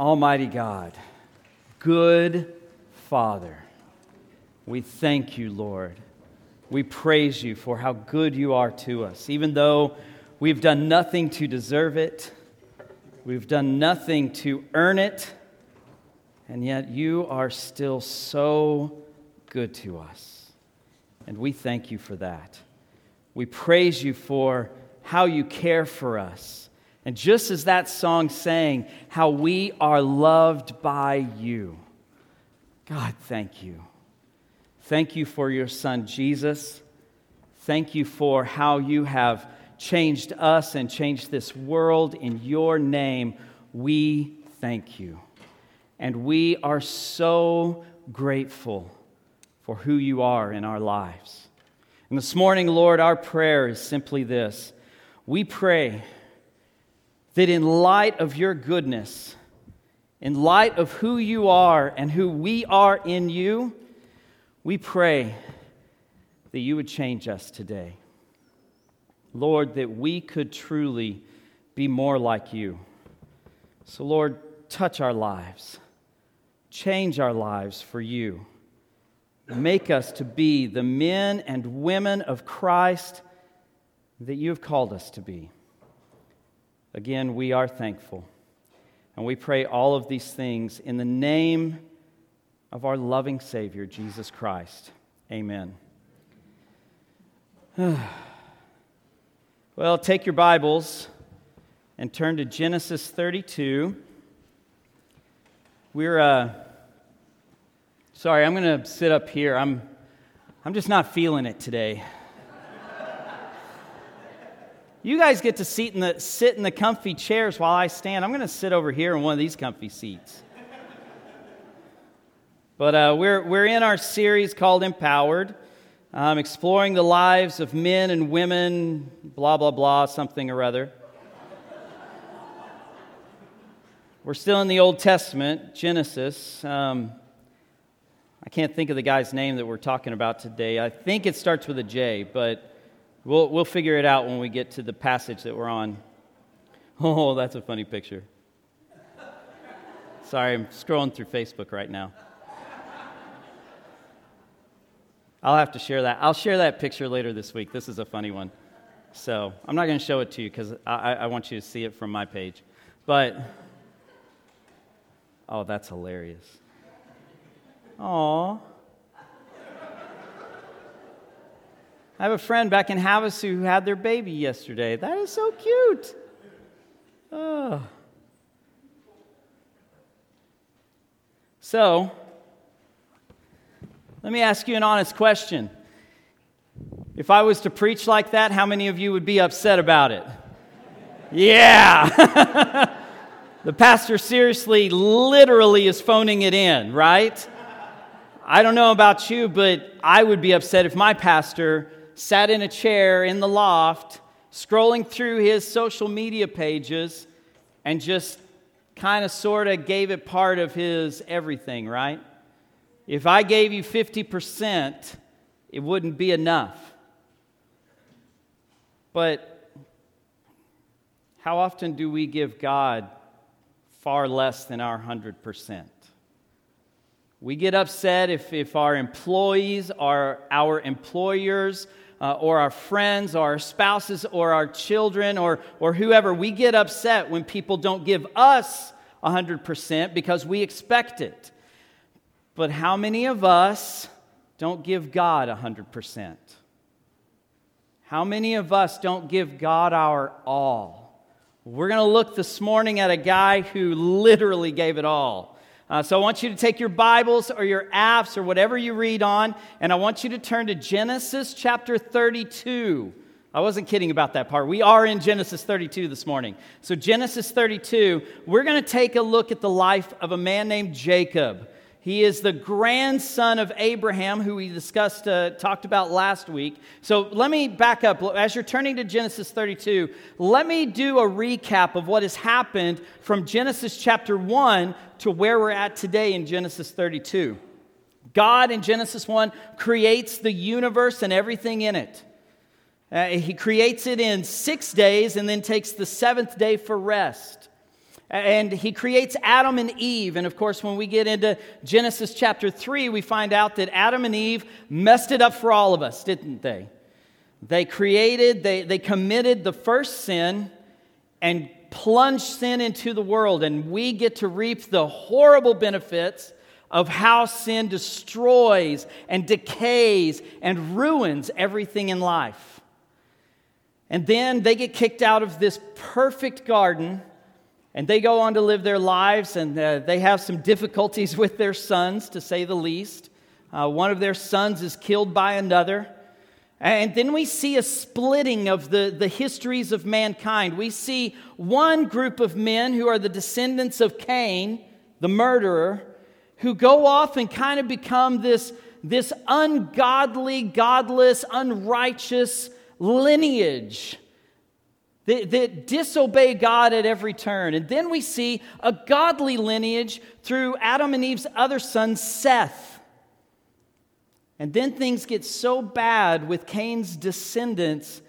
Almighty God, good Father, we thank you, Lord. We praise you for how good you are to us, even though we've done nothing to deserve it, we've done nothing to earn it, and yet you are still so good to us. And we thank you for that. We praise you for how you care for us and just as that song sang, how we are loved by you. God, thank you. Thank you for your son, Jesus. Thank you for how you have changed us and changed this world. In your name, we thank you. And we are so grateful for who you are in our lives. And this morning, Lord, our prayer is simply this we pray that in light of your goodness, in light of who you are and who we are in you, we pray that you would change us today. Lord, that we could truly be more like you. So, Lord, touch our lives, change our lives for you. Make us to be the men and women of Christ that you have called us to be. Again, we are thankful. And we pray all of these things in the name of our loving Savior, Jesus Christ. Amen. well, take your Bibles and turn to Genesis 32. We're, uh, sorry, I'm going to sit up here. I'm, I'm just not feeling it today. You guys get to sit in the, sit in the comfy chairs while I stand. I'm going to sit over here in one of these comfy seats. But uh, we're, we're in our series called Empowered, um, exploring the lives of men and women, blah, blah, blah, something or other. we're still in the Old Testament, Genesis. Um, I can't think of the guy's name that we're talking about today. I think it starts with a J, but We'll, we'll figure it out when we get to the passage that we're on. Oh, that's a funny picture. Sorry, I'm scrolling through Facebook right now. I'll have to share that. I'll share that picture later this week. This is a funny one. So I'm not going to show it to you because I, I want you to see it from my page. But, oh, that's hilarious. Aw. I have a friend back in Havasu who had their baby yesterday. That is so cute. Oh. So, let me ask you an honest question. If I was to preach like that, how many of you would be upset about it? yeah. the pastor seriously, literally is phoning it in, right? I don't know about you, but I would be upset if my pastor sat in a chair in the loft, scrolling through his social media pages, and just kind of sort of gave it part of his everything, right? If I gave you 50%, it wouldn't be enough. But how often do we give God far less than our 100%? We get upset if, if our employees are our employers uh, or our friends or our spouses or our children or, or whoever, we get upset when people don't give us 100% because we expect it. But how many of us don't give God 100%? How many of us don't give God our all? We're going to look this morning at a guy who literally gave it all. Uh, so I want you to take your Bibles or your apps or whatever you read on, and I want you to turn to Genesis chapter 32. I wasn't kidding about that part. We are in Genesis 32 this morning. So, Genesis 32, we're going to take a look at the life of a man named Jacob. He is the grandson of Abraham, who we discussed, uh, talked about last week. So let me back up. As you're turning to Genesis 32, let me do a recap of what has happened from Genesis chapter 1 to where we're at today in Genesis 32. God in Genesis 1 creates the universe and everything in it. Uh, he creates it in six days and then takes the seventh day for rest. And he creates Adam and Eve. And of course, when we get into Genesis chapter 3, we find out that Adam and Eve messed it up for all of us, didn't they? They created, they, they committed the first sin and plunged sin into the world. And we get to reap the horrible benefits of how sin destroys and decays and ruins everything in life. And then they get kicked out of this perfect garden and they go on to live their lives, and uh, they have some difficulties with their sons, to say the least. Uh, one of their sons is killed by another. And then we see a splitting of the, the histories of mankind. We see one group of men who are the descendants of Cain, the murderer, who go off and kind of become this, this ungodly, godless, unrighteous lineage that, that disobey God at every turn. And then we see a godly lineage through Adam and Eve's other son, Seth. And then things get so bad with Cain's descendants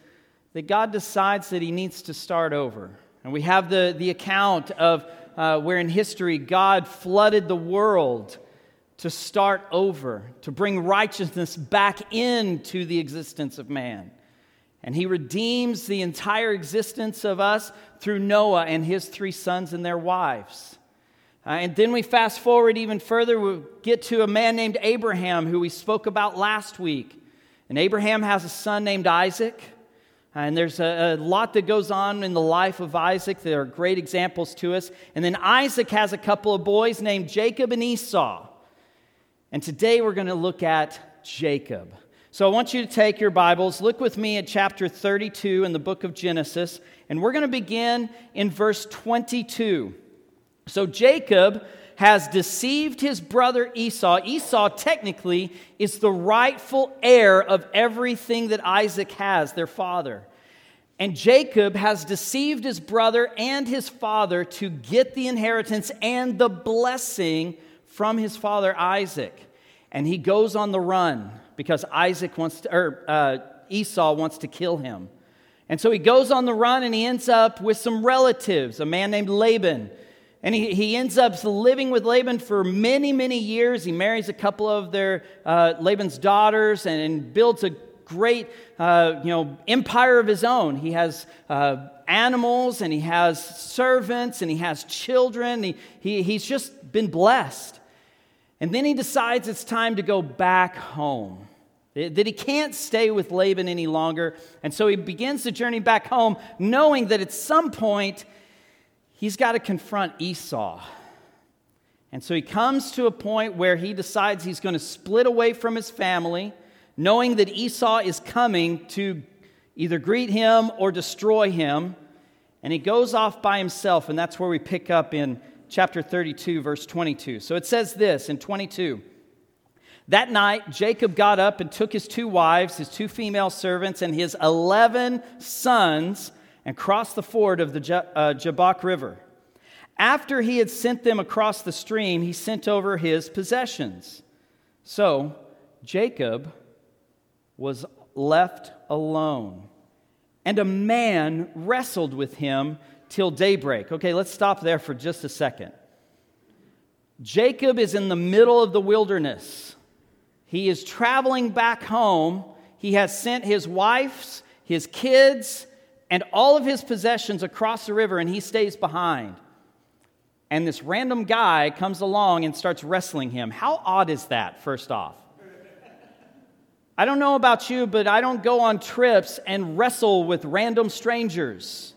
that God decides that he needs to start over. And we have the, the account of uh, where in history God flooded the world to start over, to bring righteousness back into the existence of man. And he redeems the entire existence of us through Noah and his three sons and their wives. Uh, and then we fast forward even further, we get to a man named Abraham who we spoke about last week. And Abraham has a son named Isaac. And there's a, a, lot that goes on in the life of Isaac. There are great examples to us. And then Isaac has a couple of boys named Jacob and Esau. And today we're going to look at Jacob. So I want you to take your Bibles, look with me at chapter 32 in the book of Genesis, and we're going to begin in verse 22. So Jacob has deceived his brother Esau. Esau, technically, is the rightful heir of everything that Isaac has, their father. And Jacob has deceived his brother and his father to get the inheritance and the blessing from his father Isaac. And he goes on the run because Isaac wants to, or uh, Esau wants to kill him. And so he goes on the run and he ends up with some relatives, a man named Laban. And he, he ends up living with Laban for many, many years. He marries a couple of their uh, Laban's daughters and, and, builds a great uh, you know, empire of his own. He has uh, animals and he has servants and he has children. He, he, he's just been blessed. And then he decides it's time to go back home. That he can't stay with Laban any longer. And so he begins the journey back home, knowing that at some point he's got to confront Esau. And so he comes to a point where he decides he's going to split away from his family, knowing that Esau is coming to either greet him or destroy him. And he goes off by himself, and that's where we pick up in chapter 32, verse 22. So it says this in 22. That night, Jacob got up and took his two wives, his two female servants, and his 11 sons and crossed the ford of the uh, Jabbok River. After he had sent them across the stream, he sent over his possessions. So Jacob was left alone, and a man wrestled with him till daybreak. Okay, let's stop there for just a second. Jacob is in the middle of the wilderness. He is traveling back home. He has sent his wives, his kids, and all of his possessions across the river, and he stays behind. And this random guy comes along and starts wrestling him. How odd is that, first off? I don't know about you, but I don't go on trips and wrestle with random strangers.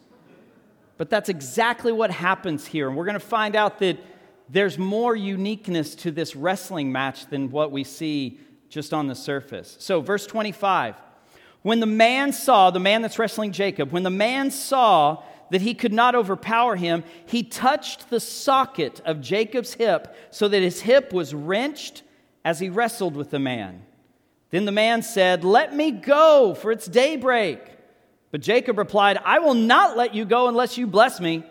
But that's exactly what happens here. And we're going to find out that there's more uniqueness to this wrestling match than what we see just on the surface. So, verse 25 when the man saw, the man that's wrestling Jacob, when the man saw that he could not overpower him, he touched the socket of Jacob's hip so that his hip was wrenched as he wrestled with the man. Then the man said, Let me go, for it's daybreak. But Jacob replied, I will not let you go unless you bless me.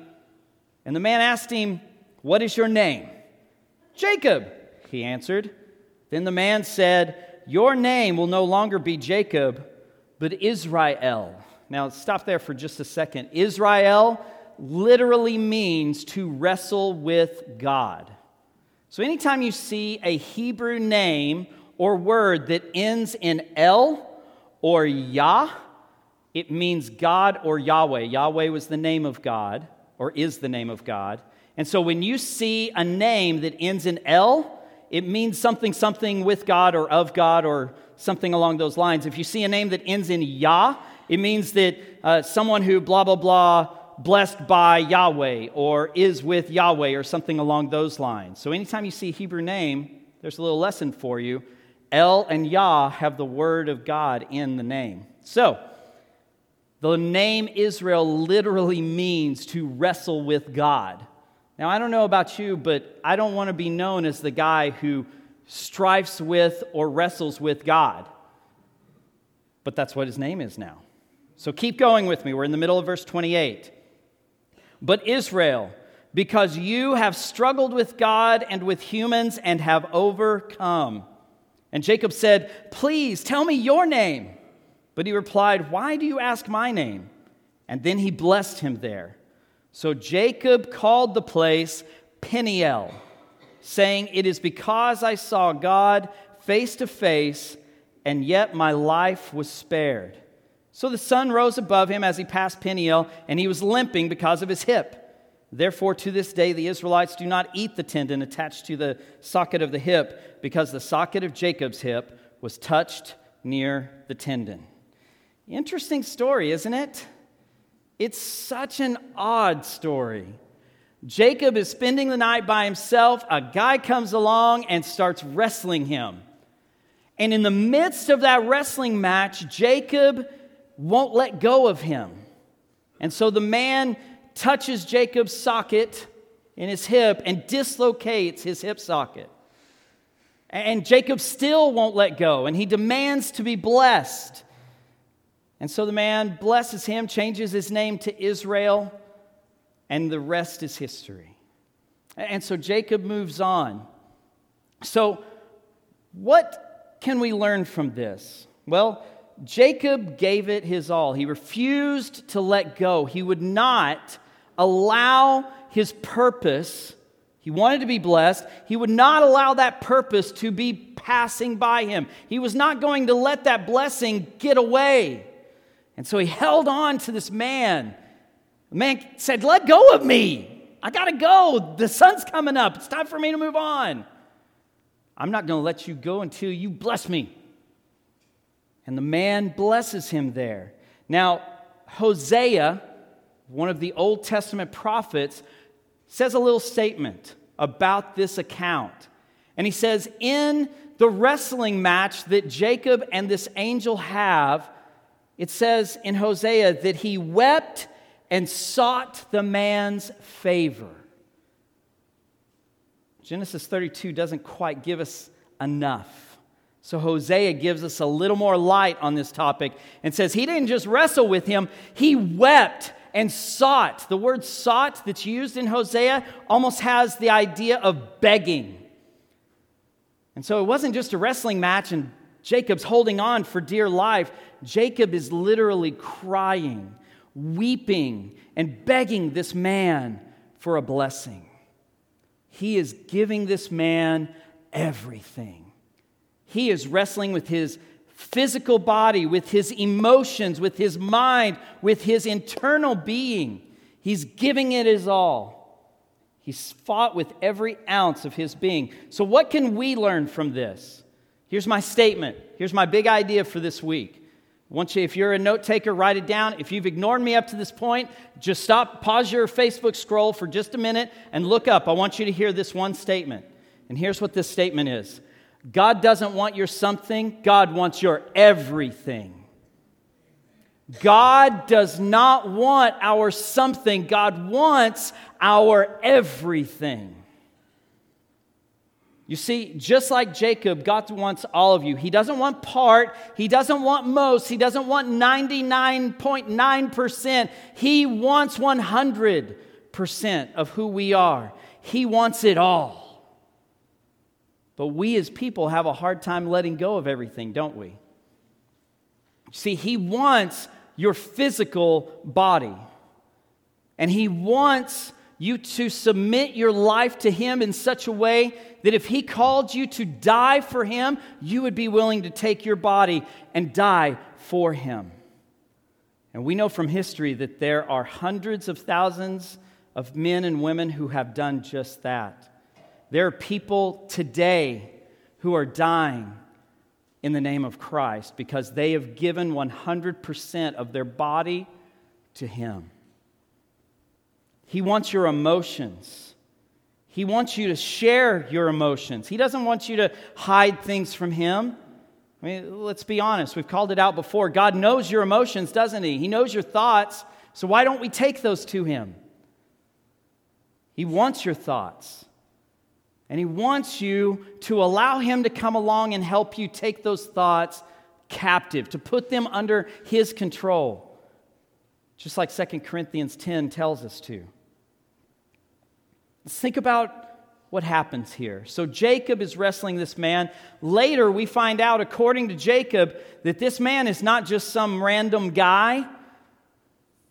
And the man asked him, What is your name? Jacob, he answered. Then the man said, Your name will no longer be Jacob, but Israel. Now, stop there for just a second. Israel, literally means to wrestle with God. So, anytime you see a Hebrew name or word that ends in El or Yah, it means God or Yahweh. Yahweh was the name of God, or is the name of God. And so when you see a name that ends in L, it means something, something with God or of God or something along those lines. If you see a name that ends in Yah, it means that uh, someone who blah, blah, blah, blessed by Yahweh or is with Yahweh or something along those lines. So anytime you see a Hebrew name, there's a little lesson for you. El and Yah have the word of God in the name. So, the name Israel literally means to wrestle with God. Now, I don't know about you, but I don't want to be known as the guy who strifes with or wrestles with God. But that's what his name is now. So keep going with me. We're in the middle of verse 28. But Israel, because you have struggled with God and with humans and have overcome. And Jacob said, Please tell me your name. But he replied, Why do you ask my name? And then he blessed him there. So Jacob called the place Peniel, saying, It is because I saw God face to face, and yet my life was spared. So the sun rose above him as he passed Peniel, and he was limping because of his hip. Therefore, to this day, the Israelites do not eat the tendon attached to the socket of the hip, because the socket of Jacob's hip was touched near the tendon. Interesting story, isn't it? It's such an odd story. Jacob is spending the night by himself. A guy comes along and starts wrestling him. And in the midst of that wrestling match, Jacob won't let go of him. And so the man touches Jacob's socket in his hip and dislocates his hip socket. And Jacob still won't let go, and he demands to be blessed. And so the man blesses him, changes his name to Israel, and the rest is history. And so Jacob moves on. So, what can we learn from this? Well, Jacob gave it his all. He refused to let go. He would not allow his purpose, he wanted to be blessed, he would not allow that purpose to be passing by him. He was not going to let that blessing get away. And so he held on to this man. The man said, Let go of me. I got to go. The sun's coming up. It's time for me to move on. I'm not going to let you go until you bless me. And the man blesses him there. Now, Hosea one of the Old Testament prophets, says a little statement about this account. And he says, In the wrestling match that Jacob and this angel have, it says in Hosea that he wept and sought the man's favor. Genesis 32 doesn't quite give us enough. So Hosea gives us a little more light on this topic and says he didn't just wrestle with him, he wept and sought. The word sought that's used in Hosea almost has the idea of begging. And so it wasn't just a wrestling match and Jacob's holding on for dear life. Jacob is literally crying, weeping, and begging this man for a blessing. He is giving this man everything. He is wrestling with his physical body, with his emotions, with his mind, with his internal being. He's giving it his all. He's fought with every ounce of his being. So, what can we learn from this? Here's my statement. Here's my big idea for this week. Want you, if you're a note taker, write it down. If you've ignored me up to this point, just stop, pause your Facebook scroll for just a minute, and look up. I want you to hear this one statement. And here's what this statement is God doesn't want your something, God wants your everything. God does not want our something, God wants our everything. You see, just like Jacob, God wants all of you. He doesn't want part, He doesn't want most, He doesn't want 99.9%. He wants 100% of who we are. He wants it all. But we as people have a hard time letting go of everything, don't we? See, He wants your physical body. And He wants you to submit your life to Him in such a way that if He called you to die for Him, you would be willing to take your body and die for Him. And we know from history that there are hundreds of thousands of men and women who have done just that. There are people today who are dying in the name of Christ because they have given 100% of their body to Him. He wants your emotions. He wants you to share your emotions. He doesn't want you to hide things from Him. I mean, let's be honest. We've called it out before. God knows your emotions, doesn't He? He knows your thoughts. So why don't we take those to Him? He wants your thoughts. And He wants you to allow Him to come along and help you take those thoughts captive, to put them under His control, just like 2 Corinthians 10 tells us to. Let's think about what happens here. So Jacob is wrestling this man. Later, we find out, according to Jacob, that this man is not just some random guy.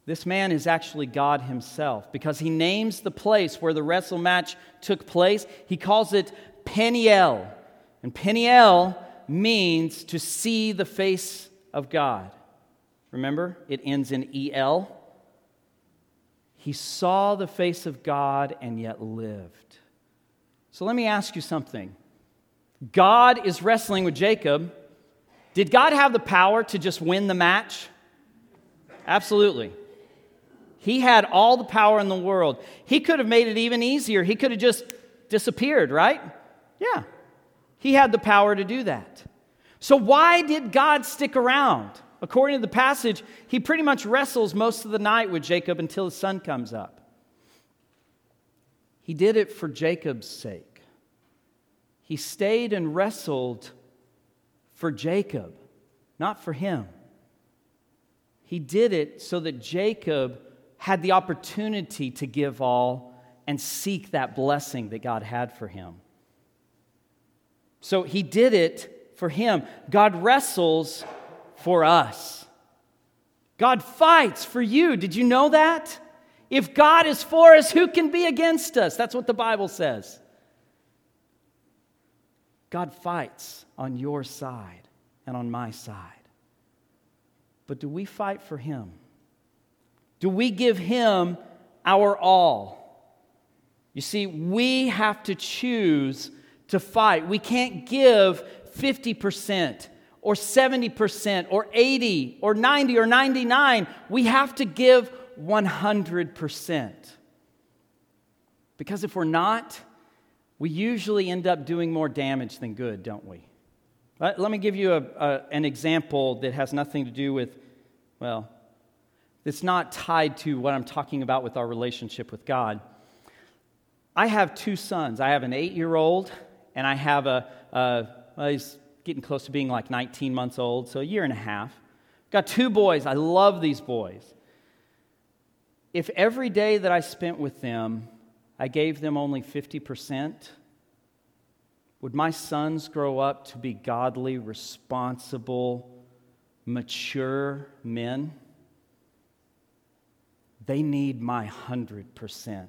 This man is actually God himself because he names the place where the wrestle match took place. He calls it Peniel. And Peniel means to see the face of God. Remember, it ends in EL. He saw the face of God and yet lived. So let me ask you something. God is wrestling with Jacob. Did God have the power to just win the match? Absolutely. He had all the power in the world. He could have made it even easier. He could have just disappeared, right? Yeah. He had the power to do that. So, why did God stick around? According to the passage, he pretty much wrestles most of the night with Jacob until the sun comes up. He did it for Jacob's sake. He stayed and wrestled for Jacob, not for him. He did it so that Jacob had the opportunity to give all and seek that blessing that God had for him. So he did it for him. God wrestles for us. God fights for you. Did you know that? If God is for us, who can be against us? That's what the Bible says. God fights on your side and on my side. But do we fight for Him? Do we give Him our all? You see, we have to choose to fight. We can't give 50% or 70% or 80 or 90 or 99. We have to give 100%. Because if we're not, we usually end up doing more damage than good, don't we? Let, let me give you a, a, an example that has nothing to do with, well, it's not tied to what I'm talking about with our relationship with God. I have two sons. I have an eight year old, and I have a, a well, he's getting close to being like 19 months old, so a year and a half. Got two boys. I love these boys if every day that I spent with them, I gave them only 50%, would my sons grow up to be godly, responsible, mature men? They need my 100%.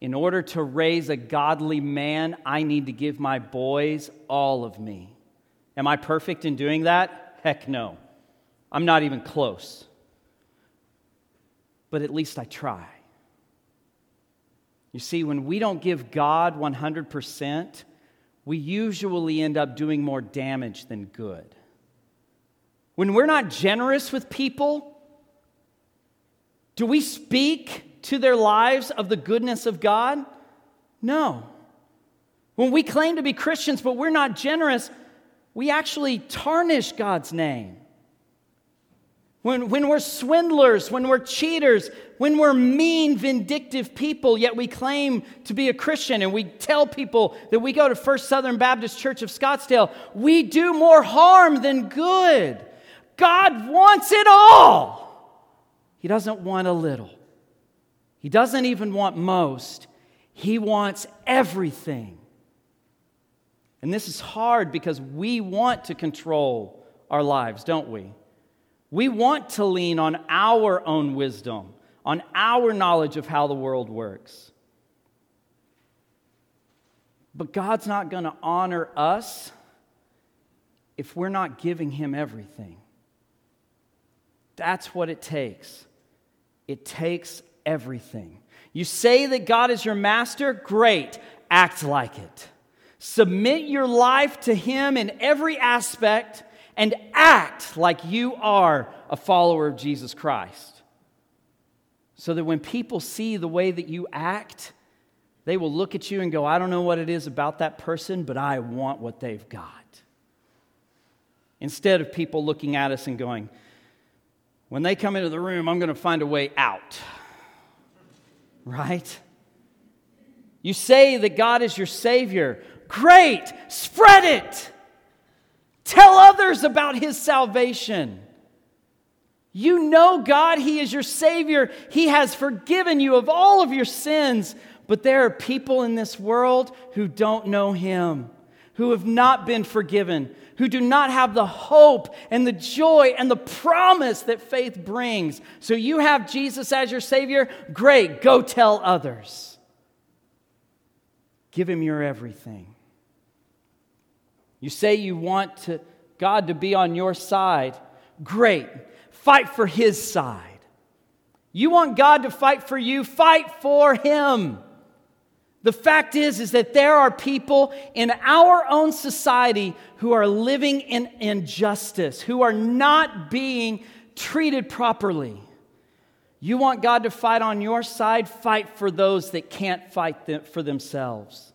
In order to raise a godly man, I need to give my boys all of me. Am I perfect in doing that? Heck no. I'm not even close but at least I try. You see, when we don't give God 100%, we usually end up doing more damage than good. When we're not generous with people, do we speak to their lives of the goodness of God? No. When we claim to be Christians but we're not generous, we actually tarnish God's name when, when we're swindlers, when we're cheaters, when we're mean, vindictive people, yet we claim to be a Christian and we tell people that we go to First Southern Baptist Church of Scottsdale, we do more harm than good. God wants it all. He doesn't want a little, He doesn't even want most. He wants everything. And this is hard because we want to control our lives, don't we? We want to lean on our own wisdom, on our knowledge of how the world works. But God's not going to honor us if we're not giving Him everything. That's what it takes. It takes everything. You say that God is your master? Great. Act like it. Submit your life to Him in every aspect and act like you are a follower of Jesus Christ. So that when people see the way that you act, they will look at you and go, I don't know what it is about that person, but I want what they've got. Instead of people looking at us and going, when they come into the room, I'm going to find a way out. Right? You say that God is your Savior. Great! Spread it! Tell others about His salvation. You know God, He is your Savior. He has forgiven you of all of your sins. But there are people in this world who don't know Him, who have not been forgiven, who do not have the hope and the joy and the promise that faith brings. So you have Jesus as your Savior? Great, go tell others. Give Him your everything. You say you want to, God to be on your side? Great, fight for His side. You want God to fight for you? Fight for Him. The fact is is that there are people in our own society who are living in injustice, who are not being treated properly. You want God to fight on your side? Fight for those that can't fight for themselves.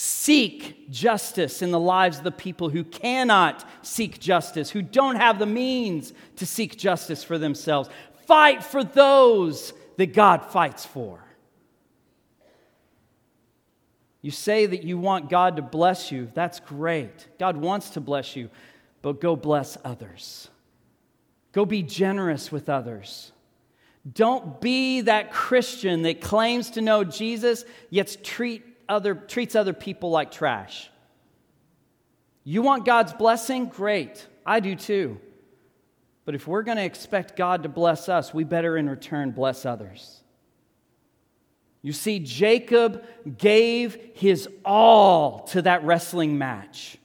Seek justice in the lives of the people who cannot seek justice, who don't have the means to seek justice for themselves. Fight for those that God fights for. You say that you want God to bless you. That's great. God wants to bless you, but go bless others. Go be generous with others. Don't be that Christian that claims to know Jesus, yet treat other, treats other people like trash. You want God's blessing? Great. I do too. But if we're going to expect God to bless us, we better in return bless others. You see, Jacob gave his all to that wrestling match.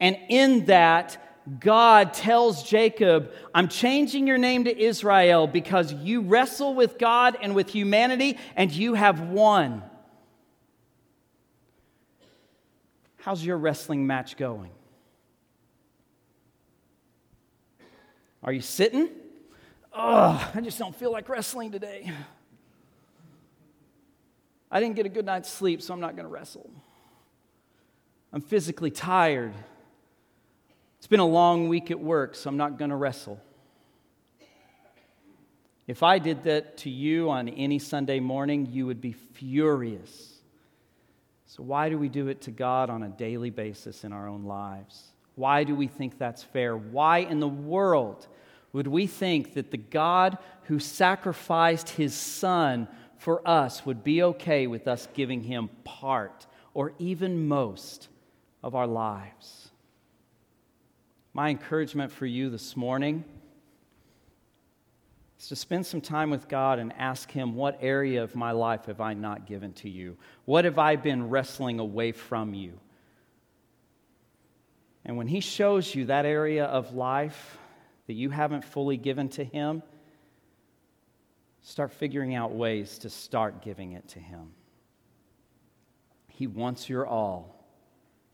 And in that, God tells Jacob, I'm changing your name to Israel because you wrestle with God and with humanity and you have won. How's your wrestling match going? Are you sitting? Oh, I just don't feel like wrestling today. I didn't get a good night's sleep, so I'm not going to wrestle. I'm physically tired. It's been a long week at work, so I'm not going to wrestle. If I did that to you on any Sunday morning, you would be furious. So, why do we do it to God on a daily basis in our own lives? Why do we think that's fair? Why in the world would we think that the God who sacrificed his son for us would be okay with us giving him part or even most of our lives. My encouragement for you this morning is to spend some time with God and ask Him, What area of my life have I not given to you? What have I been wrestling away from you? And when He shows you that area of life that you haven't fully given to Him, Start figuring out ways to start giving it to Him. He wants your all,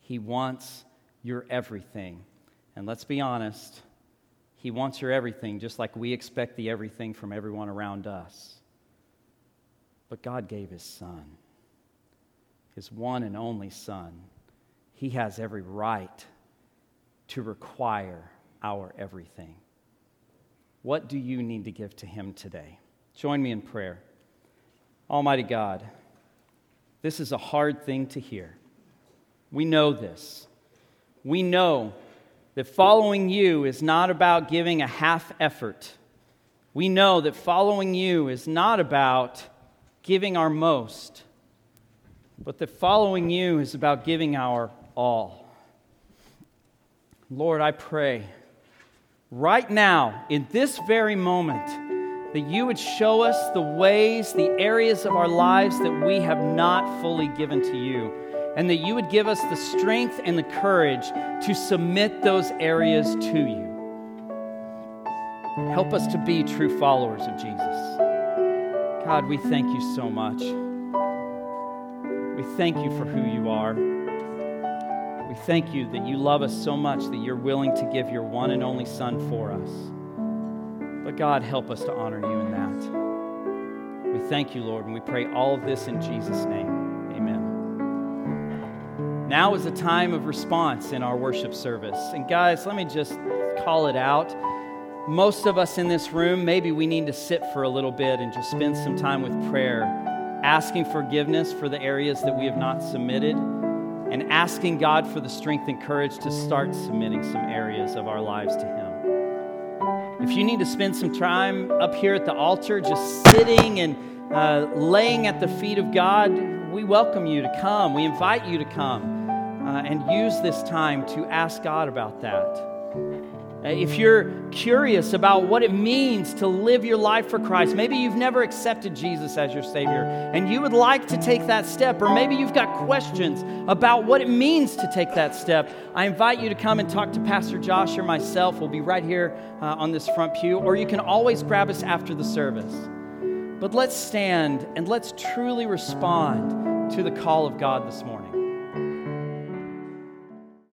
He wants your everything. And let's be honest, He wants your everything just like we expect the everything from everyone around us. But God gave His Son, His one and only Son. He has every right to require our everything. What do you need to give to Him today? Join me in prayer. Almighty God, this is a hard thing to hear. We know this. We know that following you is not about giving a half effort. We know that following you is not about giving our most, but that following you is about giving our all. Lord, I pray right now, in this very moment, that you would show us the ways, the areas of our lives that we have not fully given to you, and that you would give us the strength and the courage to submit those areas to you. Help us to be true followers of Jesus. God, we thank you so much. We thank you for who you are. We thank you that you love us so much that you're willing to give your one and only Son for us. But God, help us to honor you in that. We thank you, Lord, and we pray all of this in Jesus' name. Now is a time of response in our worship service. And guys, let me just call it out. Most of us in this room, maybe we need to sit for a little bit and just spend some time with prayer, asking forgiveness for the areas that we have not submitted, and asking God for the strength and courage to start submitting some areas of our lives to Him. If you need to spend some time up here at the altar, just sitting and uh, laying at the feet of God, we welcome you to come. We invite you to come uh, and use this time to ask God about that. Uh, if you're curious about what it means to live your life for Christ, maybe you've never accepted Jesus as your Savior and you would like to take that step, or maybe you've got questions about what it means to take that step, I invite you to come and talk to Pastor Josh or myself. We'll be right here uh, on this front pew, or you can always grab us after the service. But let's stand and let's truly respond to the call of God this morning.